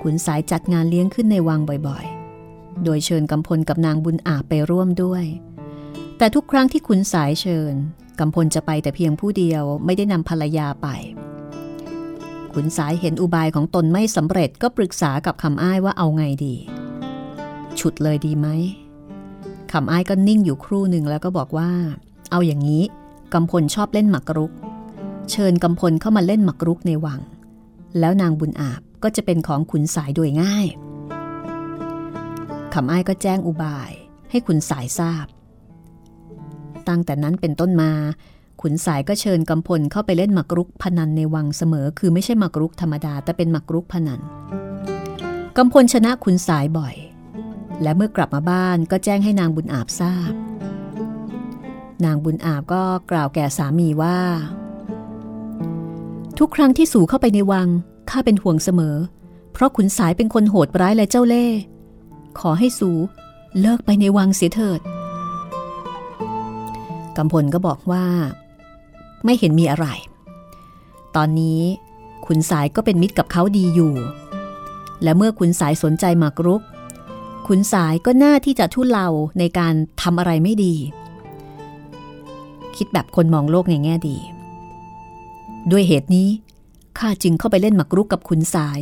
ขุนสายจัดงานเลี้ยงขึ้นในวังบ่อยๆ โดยเชิญกำพลกับนางบุญอาบไปร่วมด้วย แต่ทุกครั้งที่ขุนสายเชิญกำพลจะไปแต่เพียงผู้เดียวไม่ได้นำภรรยาไป ขุนสายเห็นอุบายของตนไม่สำเร็จก็ปรึกษากับคำอ้ายว่าเอาไงดี ฉุดเลยดีไหมคำอ้ายก็นิ่งอยู่ครู่หนึ่งแล้วก็บอกว่า เอาอย่างนี้กำพลชอบเล่นหมากรุก เชิญกำพลเข้ามาเล่นหมากรุกในวัง แล้วนางบุญอาบก็จะเป็นของขุนสายโดยง่ายคำอ้ายก็แจ้งอุบายให้ขุนสายทราบ ตั้งแต่นั้นเป็นต้นมา ขุนสายก็เชิญกำพลเข้าไปเล่นหมากรุกพนันในวังเสมอ คือไม่ใช่หมากรุกธรรมดา แต่เป็นหมากรุกพนันกำพลชนะขุนสายบ่อย และเมื่อกลับมาบ้านก็แจ้งให้นางบุญอาบทราบ นางบุญอาบก็กล่าวแก่สามีว่า ทุกครั้งที่สู่เข้าไปในวังข้าเป็นห่วงเสมอ เพราะขุนสายเป็นคนโหดร้ายและเจ้าเล่ห์ขอให้สูเลิกไปในวังเสียเถิดกำพลก็บอกว่า ไม่เห็นมีอะไร ตอนนี้ขุนสายก็เป็นมิตรกับเขาดีอยู่ และเมื่อขุนสายสนใจหมากรุก ขุนสายก็น่าที่จะทุเลาในการทำอะไรไม่ดี คิดแบบคนมองโลกในแง่ดี ด้วยเหตุนี้ข้าจึงเข้าไปเล่นหมากรุกกับขุนสาย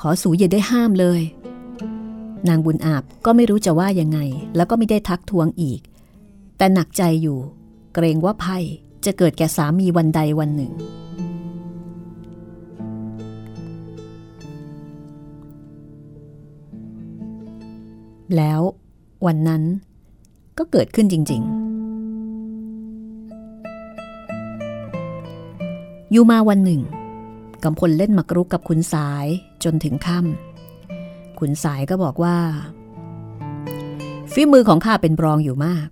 ขอสูอย่าได้ห้ามเลย นางบุญอาบก็ไม่รู้จะว่ายังไง แล้วก็ไม่ได้ทักท้วงอีก แต่หนักใจอยู่ เกรงว่าภัย จะเกิดแก่สามีวันใดวันหนึ่ง แล้ววันนั้นก็เกิดขึ้นจริง ๆ อยู่มาวันหนึ่งกำพลเล่นมากรุกกับขุนสายจนถึงค่ำขุนสายก็บอกว่าฝีมือของข้าเป็นรองอยู่มาก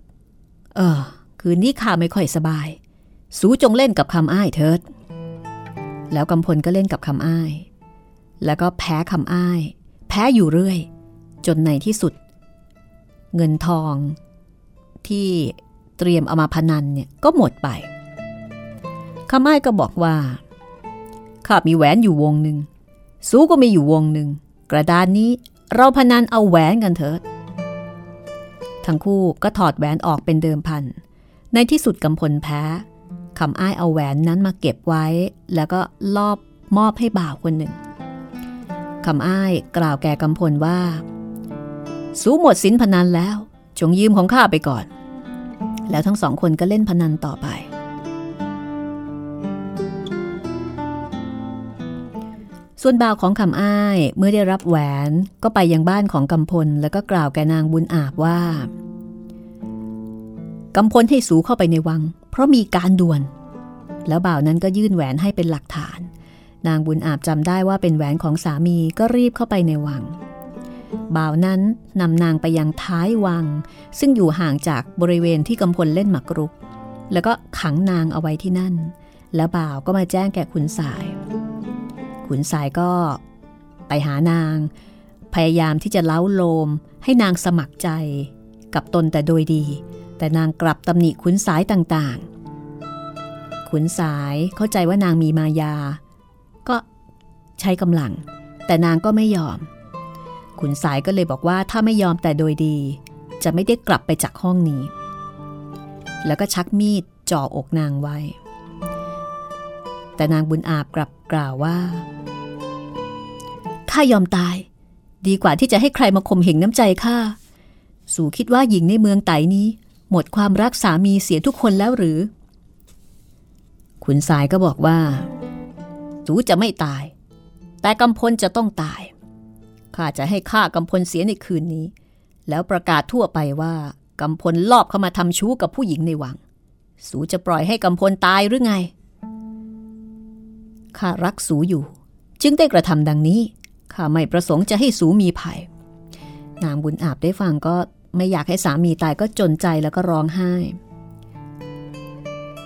เออ คืนนี้ข้าไม่ค่อยสบาย สูจงเล่นกับคำอ้ายเถิด แล้วกำพลก็เล่นกับคำอ้าย แล้วก็แพ้คำอ้าย แพ้อยู่เรื่อย จนในที่สุด เงินทองที่เตรียมเอามาพนันเนี่ยก็หมดไปคำอ้ายก็บอกว่าข้ามีแหวนอยู่วงหนึ่งสูก็มีอยู่วงหนึ่งกระดานนี้เราพนันเอาแหวนกันเถิด ทั้งคู่ก็ถอดแหวนออกเป็นเดิมพัน ในที่สุดกำพลแพ้ คำอ้ายเอาแหวนนั้นมาเก็บไว้ แล้วก็ลอบมอบให้บ่าวคนหนึ่งคำอ้ายกล่าวแก่กำพลว่า สูหมดสินพนันแล้ว จงยืมของข้าไปก่อน แล้วทั้งสองคนก็เล่นพนันต่อไปส่วนบ่าวของคำอ้ายเมื่อได้รับแหวนก็ไปยังบ้านของกำพลแล้วก็กล่าวแกนางบุญอาบว่า กำพลให้สูเข้าไปในวัง เพราะมีการด่วน แล้วบ่าวนั้นก็ยื่นแหวนให้เป็นหลักฐาน นางบุญอาบจำได้ว่าเป็นแหวนของสามีก็รีบเข้าไปในวัง บ่าวนั้นนำนางไปยังท้ายวัง ซึ่งอยู่ห่างจากบริเวณที่กำพลเล่นหมากรุก แล้วก็ขังนางเอาไว้ที่นั่น แล้วบ่าวก็มาแจ้งแก่ขุนสาย ขุนสายก็ไปหานาง พยายามที่จะเล้าโลมให้นางสมัครใจกับตนแต่โดยดี แต่นางกลับตำหนิขุนสายต่างๆ ขุนสายเข้าใจว่านางมีมายา ก็ใช้กำลัง แต่นางก็ไม่ยอม ขุนสายก็เลยบอกว่าถ้าไม่ยอมแต่โดยดี จะไม่ได้กลับไปจากห้องนี้ แล้วก็ชักมีดจ่ออกนางไว้ แต่นางบุญอาบกลับกล่าวว่าข้ายอมตาย ดีกว่าที่จะให้ใครมาข่มเหงน้ำใจข้าสู่คิดว่าหญิงในเมืองไตนี้ หมดความรักสามีเสียทุกคนแล้วหรือขุนสายก็บอกว่าสูจะไม่ตาย แต่กำพลจะต้องตาย ข้าจะให้ฆ่ากำพลเสียในคืนนี้ แล้วประกาศทั่วไปว่ากำพลลอบเข้ามาทำชู้กับผู้หญิงในวัง สูจะปล่อยให้กำพลตายหรือไง ข้ารักสูอยู่ จึงได้กระทำดังนี้ ข้าไม่ประสงค์จะให้สูมีภัย นางบุญอาบได้ฟังก็ ไม่อยากให้สามีตายก็จนใจแล้วก็ร้องไห้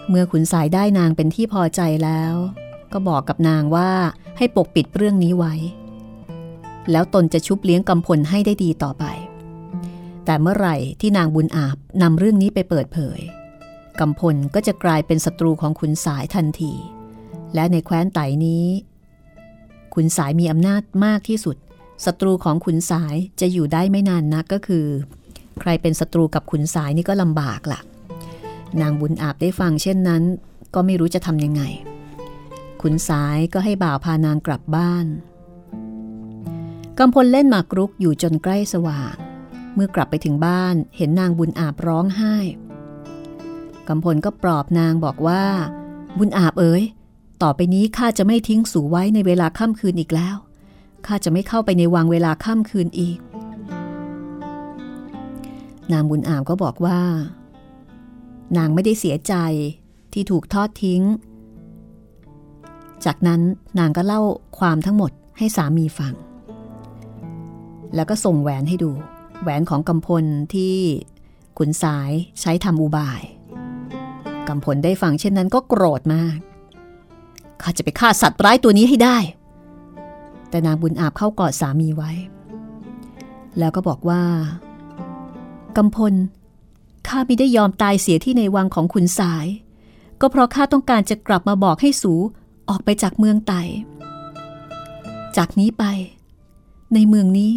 เมื่อขุนสายได้นางเป็นที่พอใจแล้ว ก็บอกกับนางว่าให้ปกปิดเรื่องนี้ไว้ แล้วตนจะชุบเลี้ยงกำพลให้ได้ดีต่อไป แต่เมื่อไหร่ที่นางบุญอาบนำเรื่องนี้ไปเปิดเผยกำพลก็จะกลายเป็นศัตรูของขุนสายทันที และในแคว้นไตนี้ขุนสายมีอำนาจมากที่สุดศัตรูของขุนสายจะอยู่ได้ไม่นานนักก็คือ ใครเป็นศัตรูกับขุนสายนี่ก็ลำบากละ่ะ นางบุญอาบได้ฟังเช่นนั้น ก็ไม่รู้จะทำยังไง ขุนสายก็ให้บ่าวพานางกลับบ้านกำพลเล่นหมากรุกอยู่จนใกล้สว่าง เมื่อกลับไปถึงบ้านเห็นนางบุญอาบร้องไห้กำพลก็ปลอบนางบอกว่า บุญอาบเอ๋ยต่อไปนี้ข้าจะไม่ทิ้งสู่ไว้ในเวลาค่ำคืนอีกแล้วข้าจะไม่เข้าไปในวังเวลาค่ำคืนอีก นางบุญอามก็บอกว่า นางไม่ได้เสียใจที่ถูกทอดทิ้ง จากนั้นนางก็เล่าความทั้งหมดให้สามีฟัง แล้วก็ส่งแหวนให้ดู แหวนของกำพลที่ขุนสายใช้ทำอุบายกำพลได้ฟังเช่นนั้นก็โกรธมากข้าจะไปฆ่าสัตว์ร้ายตัวนี้ให้ได้ แต่นางบุญอาบเข้ากอดสามีไว้ แล้วก็บอกว่า กำพล ข้าไม่ได้ยอมตายเสียที่ในวังของขุนสาย ก็เพราะข้าต้องการจะกลับมาบอกให้สูออกไปจากเมืองไต่จากนี้ไป ในเมืองนี้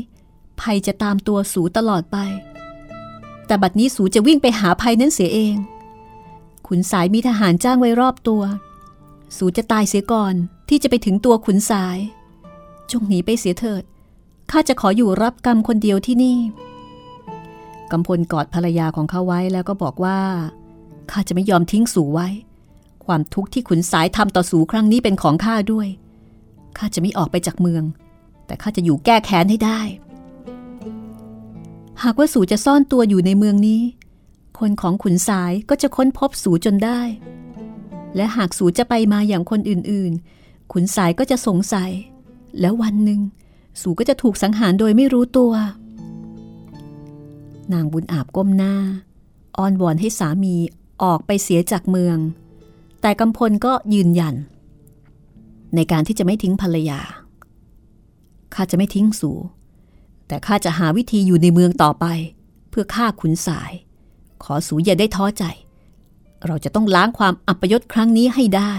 ภัยจะตามตัวสูตลอดไป แต่บัดนี้สูจะวิ่งไปหาภัยนั้นเสียเอง ขุนสายมีทหารจ้างไว้รอบตัว สูจะตายเสียก่อนที่จะไปถึงตัวขุนสาย จงหนีไปเสียเถิด ข้าจะขออยู่รับกรรมคนเดียวที่นี่ กำพลกอดภรรยาของเขาไว้แล้วก็บอกว่าข้าจะไม่ยอมทิ้งสูไว้ ความทุกข์ที่ขุนสายทำต่อสูครั้งนี้เป็นของข้าด้วยข้าจะไม่ออกไปจากเมือง แต่ข้าจะอยู่แก้แค้นให้ได้ หากว่าสูจะซ่อนตัวอยู่ในเมืองนี้ คนของขุนสายก็จะค้นพบสูจนได้ และหากสูจะไปมาอย่างคนอื่นๆ ขุนสายก็จะสงสัย แล้ววันหนึ่งสูก็จะถูกสังหารโดยไม่รู้ตัว นางบุญอาบก้มหน้า อ้อนวอนให้สามีออกไปเสียจากเมือง แต่กำพลก็ยืนยัน ในการที่จะไม่ทิ้งภรรยา ข้าจะไม่ทิ้งสู แต่ข้าจะหาวิธีอยู่ในเมืองต่อไป เพื่อฆ่าขุนสาย ขอสูอย่าได้ท้อใจ เราจะต้องล้างความอัปยศครั้งนี้ให้ได้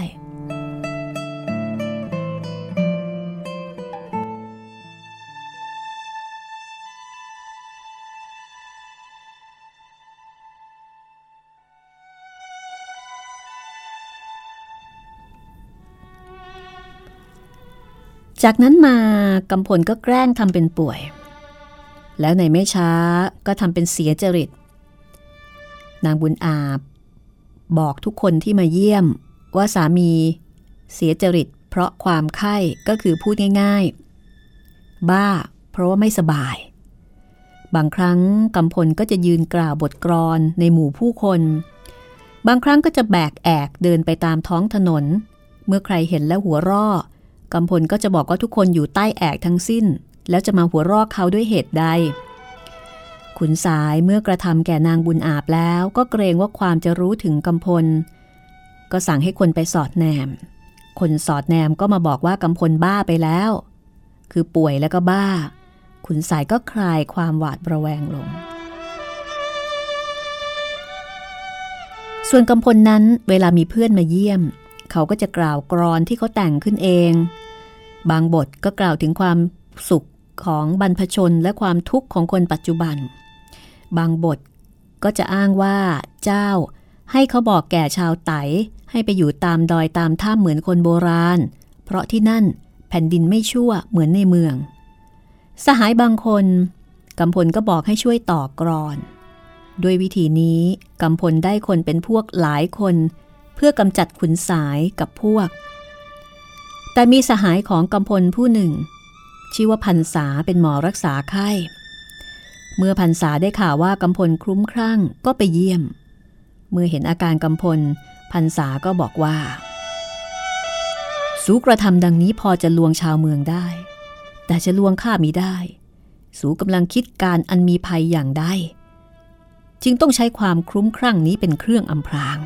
จากนั้นมากำพลก็แกล้งทำเป็นป่วย แล้วในไม่ช้าก็ทำเป็นเสียจริต นางบุญอาบ บอกทุกคนที่มาเยี่ยมว่าสามีเสียจริต เพราะความไข้ก็คือพูดง่าย ๆ บ้า เพราะว่าไม่สบาย บางครั้งกำพลก็จะยืนกล่าวบทกรอนในหมู่ผู้คน บางครั้งก็จะแบกแอกเดินไปตามท้องถนน เมื่อใครเห็นแล้วหัวร่อ กำพลก็จะบอกว่าทุกคนอยู่ใต้แอกทั้งสิ้น แล้วจะมาหัวรอกเขาด้วยเหตุใด ขุนสายเมื่อกระทำแก่นางบุญอาบแล้วก็เกรงว่าความจะรู้ถึงกำพล ก็สั่งให้คนไปสอดแนม คนสอดแนมก็มาบอกว่ากำพลบ้าไปแล้ว คือป่วยแล้วก็บ้า ขุนสายก็คลายความหวาดระแวงลงส่วนกำพลนั้นเวลามีเพื่อนมาเยี่ยม เขาก็จะกล่าวกรอนที่เขาแต่งขึ้นเอง บางบทก็กล่าวถึงความสุขของบรรพชนและความทุกข์ของคนปัจจุบัน บางบทก็จะอ้างว่าเจ้าให้เขาบอกแก่ชาวไตให้ไปอยู่ตามดอยตามถ้ำเหมือนคนโบราณ เพราะที่นั่นแผ่นดินไม่ชั่วเหมือนในเมือง สหายบางคนกำพลก็บอกให้ช่วยต่อกรอน ด้วยวิธีนี้กำพลได้คนเป็นพวกหลายคน เพื่อกำจัดขุนสายกับพวก แต่มีสหายของกำพลผู้หนึ่ง ชื่อว่าพันษาเป็นหมอรักษาไข้ เมื่อพันษาได้ข่าวว่ากำพลคลุ้มคลั่งก็ไปเยี่ยม เมื่อเห็นอาการกำพลพันษาก็บอกว่า สูกระทำดังนี้พอจะลวงชาวเมืองได้ แต่จะลวงข้ามิได้ สูกำลังคิดการอันมีภัยอย่างใดจึงต้องใช้ความคลุ้มคลั่งนี้เป็นเครื่องอำพราง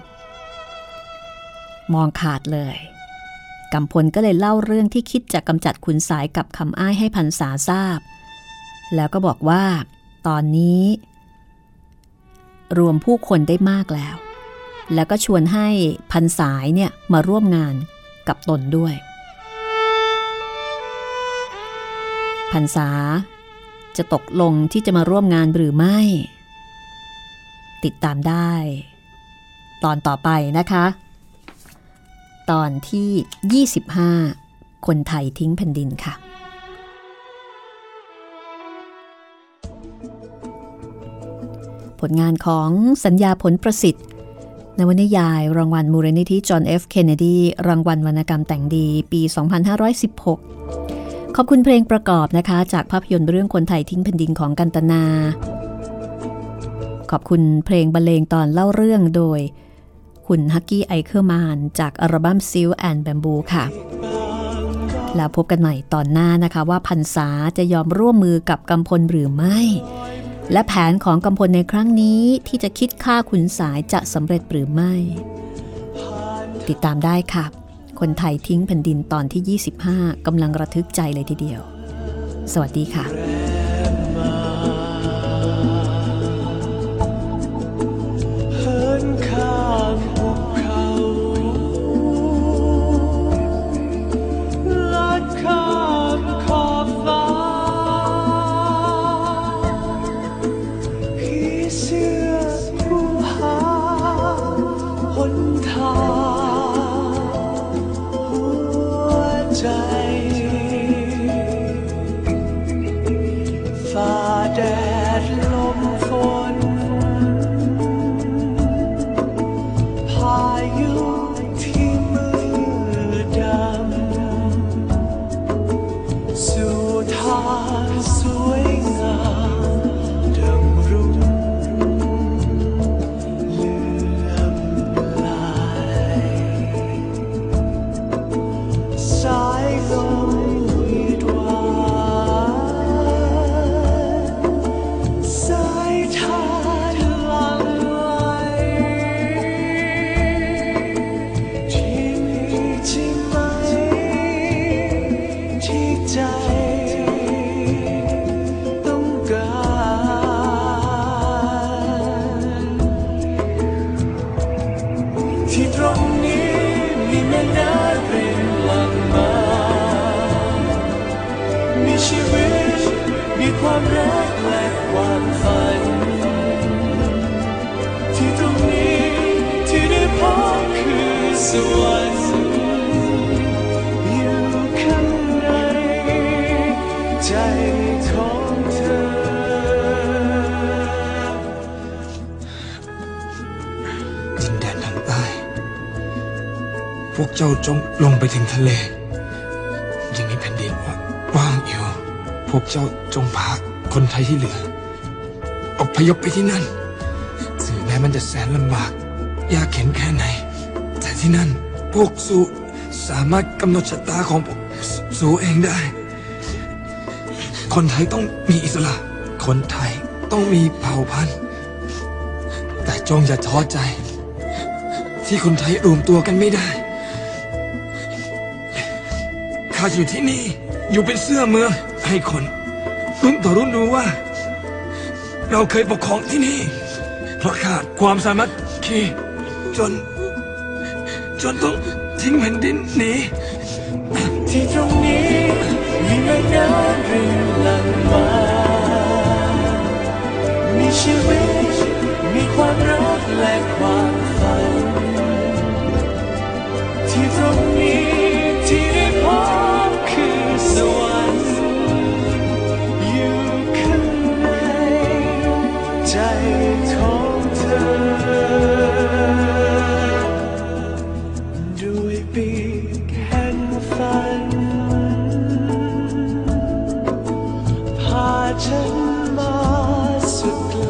มองขาดเลยกำพลก็เลยเล่าเรื่องที่คิดจะกำจัดขุนสายกับคำอ้ายให้พันษาทราบ แล้วก็บอกว่า ตอนนี้ รวมผู้คนได้มากแล้ว แล้วก็ชวนให้พันสายเนี่ยมาร่วมงานกับตนด้วย พันษาจะตกลงที่จะมาร่วมงานหรือไม่ ติดตามได้ ตอนต่อไปนะคะ ตอนที่ 25 คนไทยทิ้งแผ่นดินค่ะ ผลงานของสัญญาผลประสิทธิ์นวนิยาย รางวัลมูลนิธิจอห์นเอฟเคนเนดี รางวัลวรรณกรรมแต่งดีปี 2516 ขอบคุณเพลงประกอบนะคะ จากภาพยนตร์เรื่องคนไทยทิ้งแผ่นดินของกันตนา ขอบคุณเพลงบรรเลงตอนเล่าเรื่องโดย คุณฮัคกี้ไอเคิลมานน์จากอัลบั้ม Silk and Bamboo ค่ะ แล้วพบกันใหม่ตอนหน้านะคะว่าพันษาจะยอมร่วมมือกับกำพลหรือไม่ และแผนของกำพลในครั้งนี้ที่จะคิดฆ่าขุนสายจะสำเร็จหรือไม่ ติดตามได้ค่ะ คนไทยทิ้งแผ่นดินตอนที่ 25กำลังระทึกใจเลยทีเดียว สวัสดีค่ะ จ้าจงลงไปถึงทะเล ยังมีแผ่นดินว่างอยู่ พวกเจ้าจงพาคนไทยที่เหลืออพยพไปที่นั่นถึงแม้มันจะแสนลำบาก ยากเข็นแค่ไหน แต่ที่นั่นพวกสูสามารถกำหนดชะตาของพวกสสูเองได้ คนไทยต้องมีอิสระ คนไทยต้องมีเผ่าพันธุ์ แต่จงอย่าท้อใจ ที่คนไทยรวมตัวกันไม่ได้ ข้าอยู่ที่นี่ อยู่เป็นเสื้อเมือง ให้คนรุ่นต่อรุ่นรู้ว่า เราเคยปกครองที่นี่ เพราะขาดความสามัคคีจน จนต้องทิ้งแผ่นดินหนี to close.